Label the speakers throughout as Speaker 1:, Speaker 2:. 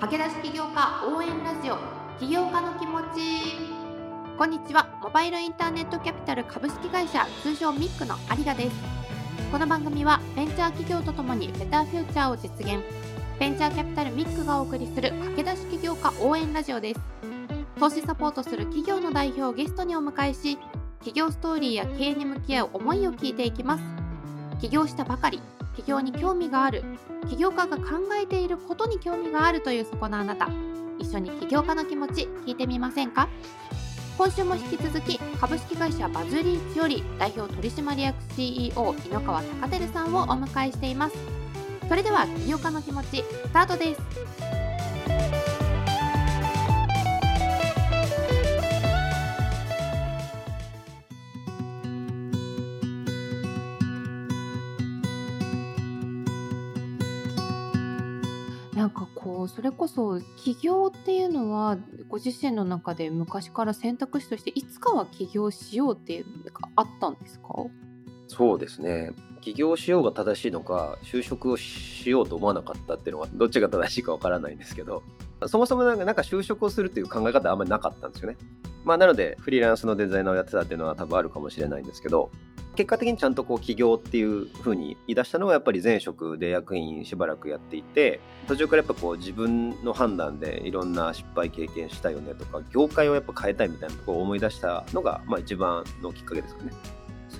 Speaker 1: 駆け出し起業家応援ラジオ。起業家の気持ち。こんにちは。モバイルインターネットキャピタル株式会社通称ミックの有賀です。この番組はベンチャー企業とともにベターフューチャーを実現。ベンチャーキャピタルミックがお送りする駆け出し起業家応援ラジオです。投資サポートする企業の代表をゲストにお迎えし企業ストーリーや経営に向き合う思いを聞いていきます。起業したばかり起業に興味がある起業家が考えていることに興味があるというそこのあなた。一緒に起業家の気持ち聞いてみませんか？今週も引き続き株式会社バズリーチより代表取締役 CEO 井ノ川貴輝さんをお迎えしています。それでは起業家の気持ちスタートです。それこそ起業っていうのはご自身の中で昔から選択肢としていつかは起業しようっていうのがあったんですか？
Speaker 2: そうですね起業しようが正しいのか就職をしようと思わなかったっていうのはどっちが正しいかわからないんですけどそもそもなんかなんか就職をするっていう考え方あんまりなかったんですよね。まあ、なのでフリーランスのデザイナーをやってたっていうのは多分あるかもしれないんですけど結果的にちゃんとこう起業っていう風に言い出したのはやっぱり前職で役員しばらくやっていて途中からやっぱこう自分の判断でいろんな失敗経験したよねとか業界をやっぱ変えたいみたいなとこを思い出したのがまあ一番のきっかけですかね。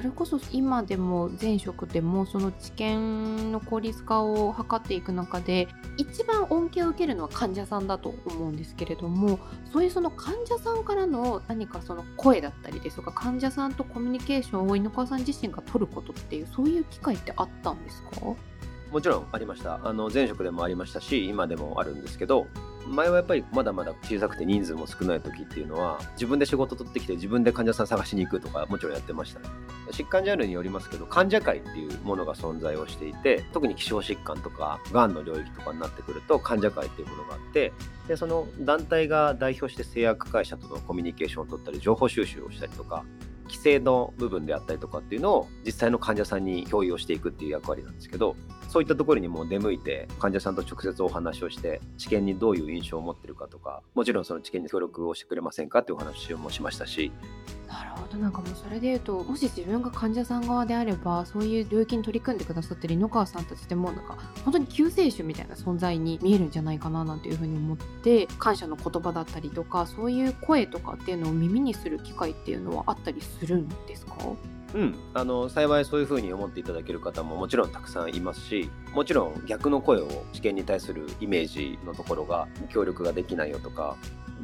Speaker 1: それこそ今でも前職でもその治験の効率化を図っていく中で一番恩恵を受けるのは患者さんだと思うんですけれどもそういうその患者さんからの何かその声だったりですとか患者さんとコミュニケーションを井の川さん自身が取ることっていうそういう機会ってあったんですか？
Speaker 2: もちろんありました。あの前職でもありましたし今でもあるんですけど前はやっぱりまだまだ小さくて人数も少ない時っていうのは自分で仕事取ってきて自分で患者さん探しに行くとかもちろんやってました、ね、疾患ジャンルによりますけど患者会っていうものが存在をしていて特に希少疾患とかがんの領域とかになってくると患者会っていうものがあってでその団体が代表して製薬会社とのコミュニケーションを取ったり情報収集をしたりとか規制の部分であったりとかっていうのを実際の患者さんに共有をしていくっていう役割なんですけどそういったところにも出向いて患者さんと直接お話をして治験にどういう印象を持ってるかとかもちろんその治験に協力をしてくれませんかっていうお話もしましたし。
Speaker 1: なるほど。となんかもうそれで言うともし自分が患者さん側であればそういう領域に取り組んでくださってる井ノ川さんたちでもなんか本当に救世主みたいな存在に見えるんじゃないかななんていうふうに思って感謝の言葉だったりとかそういう声とかっていうのを耳にする機会っていうのはあったりするんですか？
Speaker 2: うん、あの幸いそういうふうに思っていただける方ももちろんたくさんいますしもちろん逆の声を試験に対するイメージのところが協力ができないよとか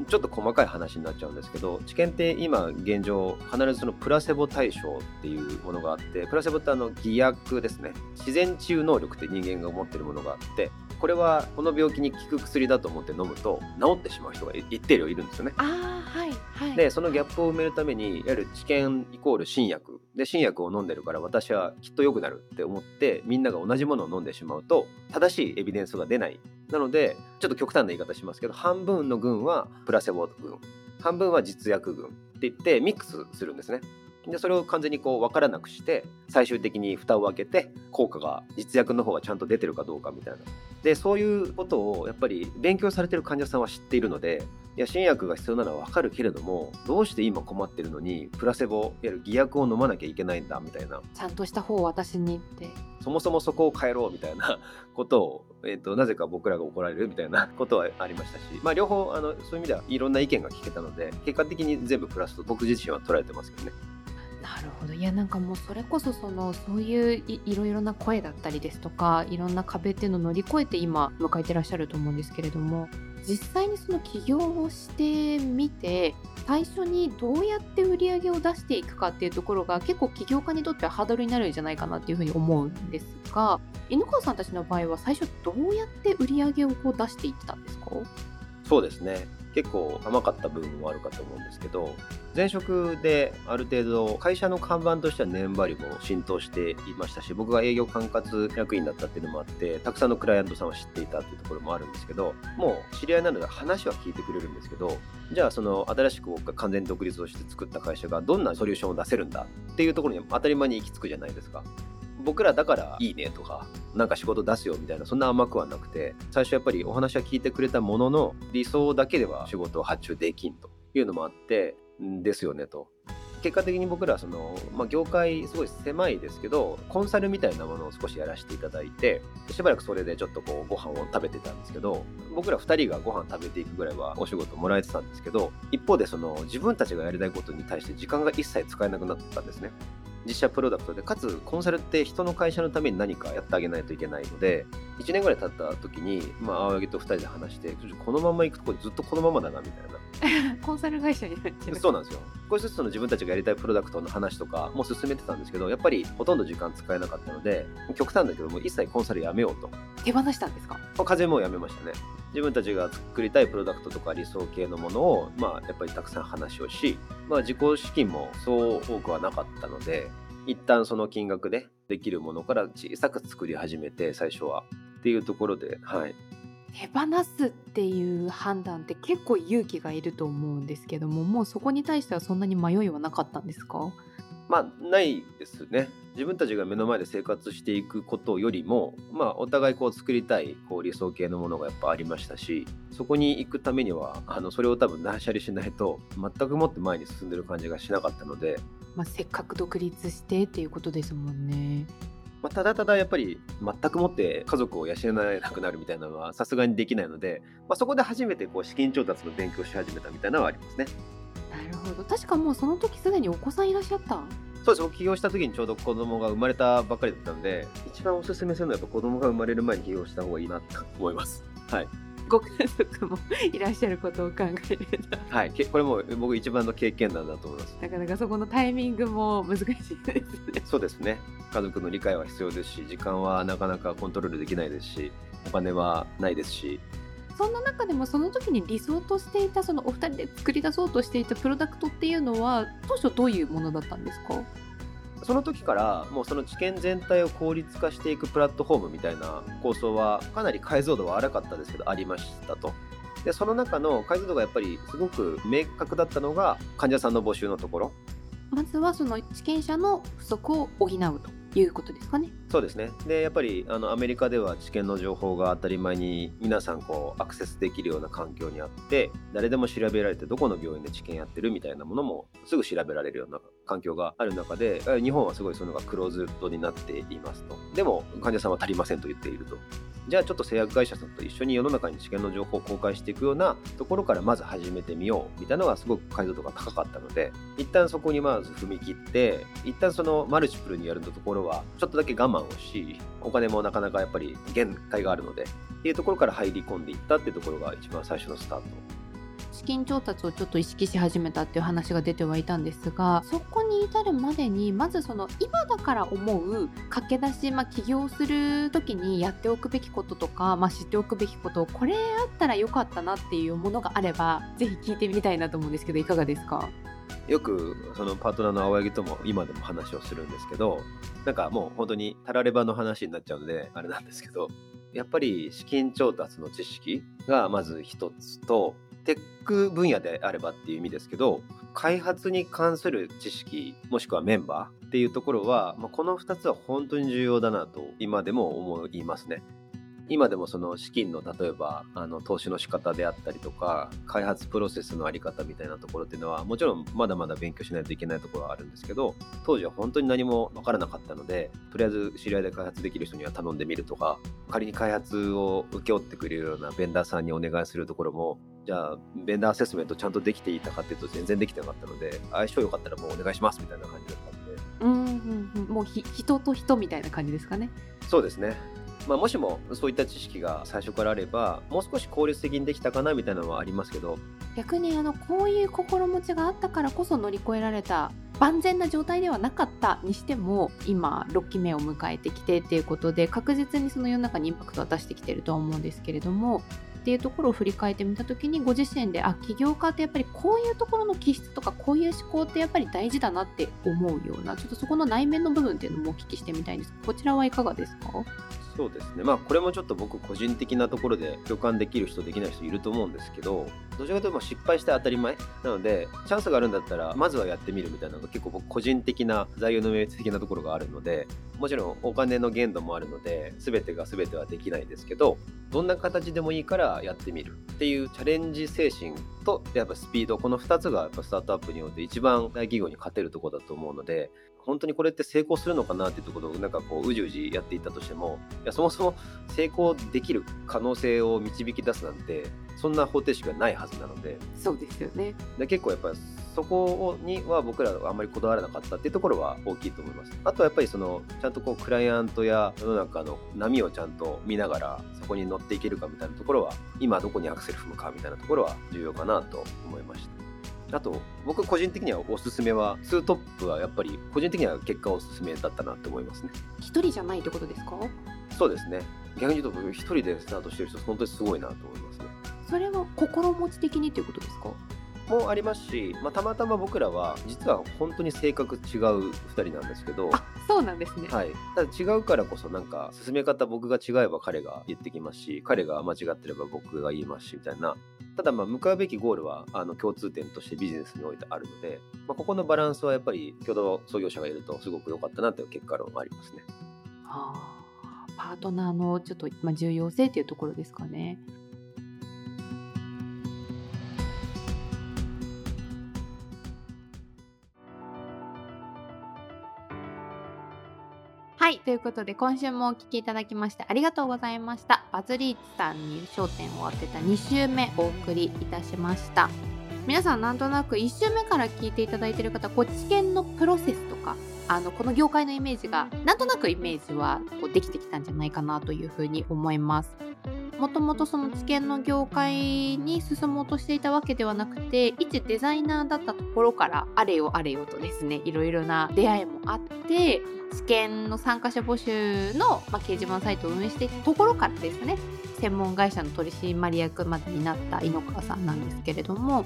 Speaker 2: ちょっと細かい話になっちゃうんですけど治験って今現状必ずそのプラセボ対象っていうものがあってプラセボってあの偽薬ですね。自然治癒能力って人間が持ってるものがあってこれはこの病気に効く薬だと思って飲むと治ってしまう人が一定量いるんですよね。
Speaker 1: あはい。はい、
Speaker 2: でそのギャップを埋めるためにいわゆる治験イコール新薬。で新薬を飲んでるから私はきっと良くなるって思ってみんなが同じものを飲んでしまうと正しいエビデンスが出ない。なのでちょっと極端な言い方しますけど半分の群はプラセボ群。半分は実薬群って言ってミックスするんですね。でそれを完全にこう分からなくして最終的に蓋を開けて効果が実薬の方はちゃんと出てるかどうかみたいな。でそういうことをやっぱり勉強されてる患者さんは知っているのでいや新薬が必要なのは分かるけれどもどうして今困ってるのにプラセボいわゆる偽薬を飲まなきゃいけないんだみたいな。
Speaker 1: ちゃんとした方を私にって。
Speaker 2: そもそもそこを変えろみたいな ことを、えーと、となぜか僕らが怒られるみたいな ことはありましたし、まあ、両方あのそういう意味ではいろんな意見が聞けたので結果的に全部プラスと僕自身は捉えてますけどね。
Speaker 1: なるほど。いやなんかもうそれこそそのそういういいろいろな声だったりですとかいろんな壁っていうのを乗り越えて今迎えてらっしゃると思うんですけれども実際にその起業をしてみて最初にどうやって売り上げを出していくかっていうところが結構起業家にとってはハードルになるんじゃないかなっていうふうに思うんですが犬川さんたちの場合は最初どうやって売り上げをこう出していってたんですか？
Speaker 2: そうですね。結構甘かった部分もあるかと思うんですけど前職である程度会社の看板としては年張りも浸透していましたし僕が営業管轄役員だったっていうのもあってたくさんのクライアントさんは知っていたっていうところもあるんですけどもう知り合いなので話は聞いてくれるんですけどじゃあその新しく僕が完全独立をして作った会社がどんなソリューションを出せるんだっていうところに当たり前に行き着くじゃないですか。僕らだからいいねとかなんか仕事出すよみたいなそんな甘くはなくて最初やっぱりお話は聞いてくれたものの理想だけでは仕事を発注できんというのもあってですよねと。結果的に僕らはその、まあ、業界すごい狭いですけどコンサルみたいなものを少しやらせていただいてしばらくそれでちょっとこうご飯を食べてたんですけど僕ら2人がご飯食べていくぐらいはお仕事もらえてたんですけど一方でその自分たちがやりたいことに対して時間が一切使えなくなったんですね。実写プロダクトでかつコンサルって人の会社のために何かやってあげないといけないので1年ぐらい経った時に、まあ、青柳と2人で話してこのまま行くとこずっとこのままだなみたいな。
Speaker 1: コンサル会社になっちゃう。
Speaker 2: そうなんですよ。少しずつその自分たちがやりたいプロダクトの話とかも進めてたんですけどやっぱりほとんど時間使えなかったので極端だけども一切コンサルやめようと。
Speaker 1: 手放したんですか？
Speaker 2: 風もやめましたね自分たちが作りたいプロダクトとか理想系のものを、まあ、やっぱりたくさん話をし、まあ、自己資金もそう多くはなかったので一旦その金額でできるものから小さく作り始めて最初はっていうところで、はい、
Speaker 1: 手放すっていう判断って結構勇気がいると思うんですけどももうそこに対してはそんなに迷いはなかったんですか？
Speaker 2: まあないですね自分たちが目の前で生活していくことよりもまあお互いこう作りたいこう理想系のものがやっぱありましたしそこに行くためにはあのそれを多分断捨離しないと全くもって前に進んでる感じがしなかったので、
Speaker 1: まあ、せっかく独立してっていうことですもんね。
Speaker 2: まあ、ただただやっぱり全くもって家族を養えなくなるみたいなのはさすがにできないので、まあ、そこで初めてこう資金調達の勉強し始めたみたいなのはありますね。
Speaker 1: なるほど。確かもうその時すでにお子さんいらっしゃった？
Speaker 2: そうです起業した時にちょうど子供が生まれたばっかりだったので一番おすすめするのはやっぱ子供が生まれる前に起業した方がいいなと思います。はい。
Speaker 1: ご家族もいらっしゃることを考えると
Speaker 2: はい。これも僕一番の経験談だと思います。
Speaker 1: なかなかそこのタイミングも難しいですね。
Speaker 2: そうですね。家族の理解は必要ですし時間はなかなかコントロールできないですしお金はないですし
Speaker 1: そんな中でもその時に理想としていたそのお二人で作り出そうとしていたプロダクトっていうのは当初どういうものだったんですか？
Speaker 2: その時からもうその知見全体を効率化していくプラットフォームみたいな構想はかなり解像度は荒かったですけどありましたと。でその中の解像度がやっぱりすごく明確だったのが患者さんの募集のところ
Speaker 1: まずはその知見者の不足を補うということですかね。
Speaker 2: そうですね。で、やっぱりあのアメリカでは知見の情報が当たり前に皆さんこうアクセスできるような環境にあって、誰でも調べられてどこの病院で治験やってるみたいなものもすぐ調べられるような環境がある中で、日本はすごいそういうのがクローズドになっていますと。でも患者さんは足りませんと言っていると。じゃあちょっと製薬会社さんと一緒に世の中に知見の情報を公開していくようなところからまず始めてみようみたいなのがすごく解像度が高かったので一旦そこにまず踏み切って一旦そのマルチプルにやるところはちょっとだけ我慢をしお金もなかなかやっぱり限界があるのでっていうところから入り込んでいったっていうところが一番最初のスタート。
Speaker 1: 資金調達をちょっと意識し始めたっていう話が出てはいたんですがそこに至るまでにまずその今だから思う駆け出し、まあ、起業する時にやっておくべきこととか、まあ、知っておくべきことこれあったらよかったなっていうものがあればぜひ聞いてみたいなと思うんですけどいかがですか？
Speaker 2: よくそのパートナーの青柳とも今でも話をするんですけどなんかもう本当にたらればの話になっちゃうのであれなんですけどやっぱり資金調達の知識がまず一つとテック分野であればっていう意味ですけど開発に関する知識もしくはメンバーっていうところは、まあ、この2つは本当に重要だなと今でも思いますね。今でもその資金の例えばあの投資の仕方であったりとか開発プロセスのあり方みたいなところっていうのはもちろんまだまだ勉強しないといけないところはあるんですけど当時は本当に何も分からなかったのでとりあえず知り合いで開発できる人には頼んでみるとか仮に開発を請け負ってくれるようなベンダーさんにお願いするところもじゃあベンダーアセスメントちゃんとできていたかっていうと全然できてなかったので相性良かったらもうお願いしますみたいな感じだったんで。
Speaker 1: うんうんうん。もう人と人みたいな感じですかね。
Speaker 2: そうですねまあ、もしもそういった知識が最初からあればもう少し効率的にできたかなみたいなのはありますけど。
Speaker 1: 逆にあのこういう心持ちがあったからこそ乗り越えられた万全な状態ではなかったにしても今6期目を迎えてきてっていうことで確実にその世の中にインパクトは出してきてるとは思うんですけれどもっていうところを振り返ってみた時にご自身であ起業家ってやっぱりこういうところの気質とかこういう思考ってやっぱり大事だなって思うようなちょっとそこの内面の部分っていうのもお聞きしてみたいんです。こちらはいかがですか？
Speaker 2: そうですね。まあこれもちょっと僕個人的なところで共感できる人できない人いると思うんですけどどちらかというと失敗して当たり前。なのでチャンスがあるんだったらまずはやってみるみたいなのが結構僕個人的な座右の銘的なところがあるのでもちろんお金の限度もあるので全てが全てはできないですけどどんな形でもいいからやってみるっていうチャレンジ精神とやっぱスピードこの2つがやっぱスタートアップによって一番大企業に勝てるとこだと思うので本当にこれって成功するのかなっていうところをなんかこううじうじやっていったとしてもいやそもそも成功できる可能性を導き出すなんてそんな方程式がないはずなので。
Speaker 1: そうですよね。
Speaker 2: で結構やっぱりそこには僕らはあんまりこだわらなかったっていうところは大きいと思います。あとはやっぱりそのちゃんとこうクライアントや世の中の波をちゃんと見ながらそこに乗っていけるかみたいなところは今どこにアクセル踏むかみたいなところは重要かなと思いましたあと、僕個人的にはおすすめは、2トップはやっぱり個人的には結果おすすめだったなって思いますね。
Speaker 1: 一人じゃないってことですか？
Speaker 2: そうですね。逆に言うと僕一人でスタートしてる人本当にすごいなと思いますね。
Speaker 1: それは心持ち的にっていうことですか？
Speaker 2: もありますし、まあ、たまたま僕らは実は本当に性格違う2人なんですけど
Speaker 1: あそうなんですね、
Speaker 2: はい、ただ違うからこそなんか進め方僕が違えば彼が言ってきますし彼が間違ってれば僕が言いますしみたいなただまあ向かうべきゴールはあの共通点としてビジネスにおいてあるので、まあ、ここのバランスはやっぱり共同創業者がいるとすごく良かったなという結果論がありますね。
Speaker 1: はあ、パートナーのちょっと、まあ、重要性っていうところですかね。はい。ということで、今週もお聴きいただきましてありがとうございました。バズリーチさんに焦点を当てた2週目お送りいたしました。皆さんなんとなく1週目から聞いていただいている方、こう知見のプロセスとか、あの、この業界のイメージが、なんとなくイメージはこうできてきたんじゃないかなというふうに思います。もともとその知見の業界に進もうとしていたわけではなくて一デザイナーだったところからあれよあれよとですねいろいろな出会いもあって試験の参加者募集の、まあ、掲示板サイトを運営していたところからですね専門会社の取締役までになった井ノ川さんなんですけれども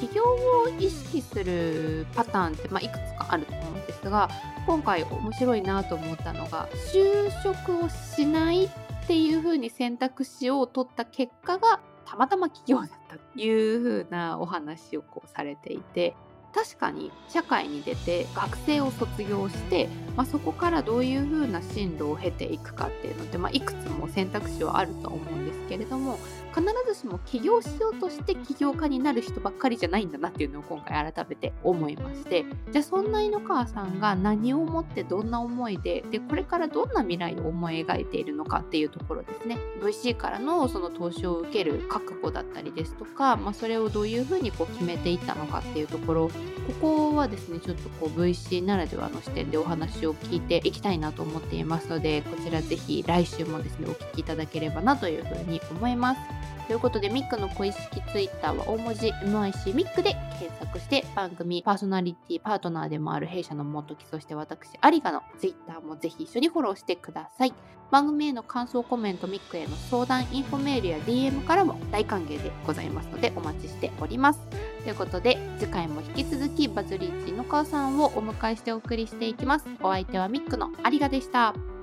Speaker 1: 起業を意識するパターンって、まあ、いくつかあると思うんですが今回面白いなと思ったのが就職をしないっていう風に選択肢を取った結果がたまたま企業だったという風なお話をこうされていて確かに社会に出て学生を卒業して、まあ、そこからどういうふうな進路を経ていくかっていうのって、まあ、いくつも選択肢はあると思うんですけれども必ずしも起業しようとして起業家になる人ばっかりじゃないんだなっていうのを今回改めて思いましてじゃあそんな井ノ川さんが何を思ってどんな思いででこれからどんな未来を思い描いているのかっていうところですね VC からのその投資を受ける覚悟だったりですとか、まあ、それをどういうふうにこう決めていったのかっていうところここはですねちょっとこう VC ならではの視点でお話を聞いていきたいなと思っていますのでこちらぜひ来週もですねお聞きいただければなというふうに思います。ということで、ミックの公式ツイッターは大文字 MIC ミックで検索して番組パーソナリティパートナーでもある弊社の元木そして私有賀のツイッターもぜひ一緒にフォローしてください。番組への感想コメントミックへの相談 info メールや DM からも大歓迎でございますのでお待ちしております。ということで次回も引き続きバズリーチの川さんをお迎えしてお送りしていきます。お相手はミックの有賀でした。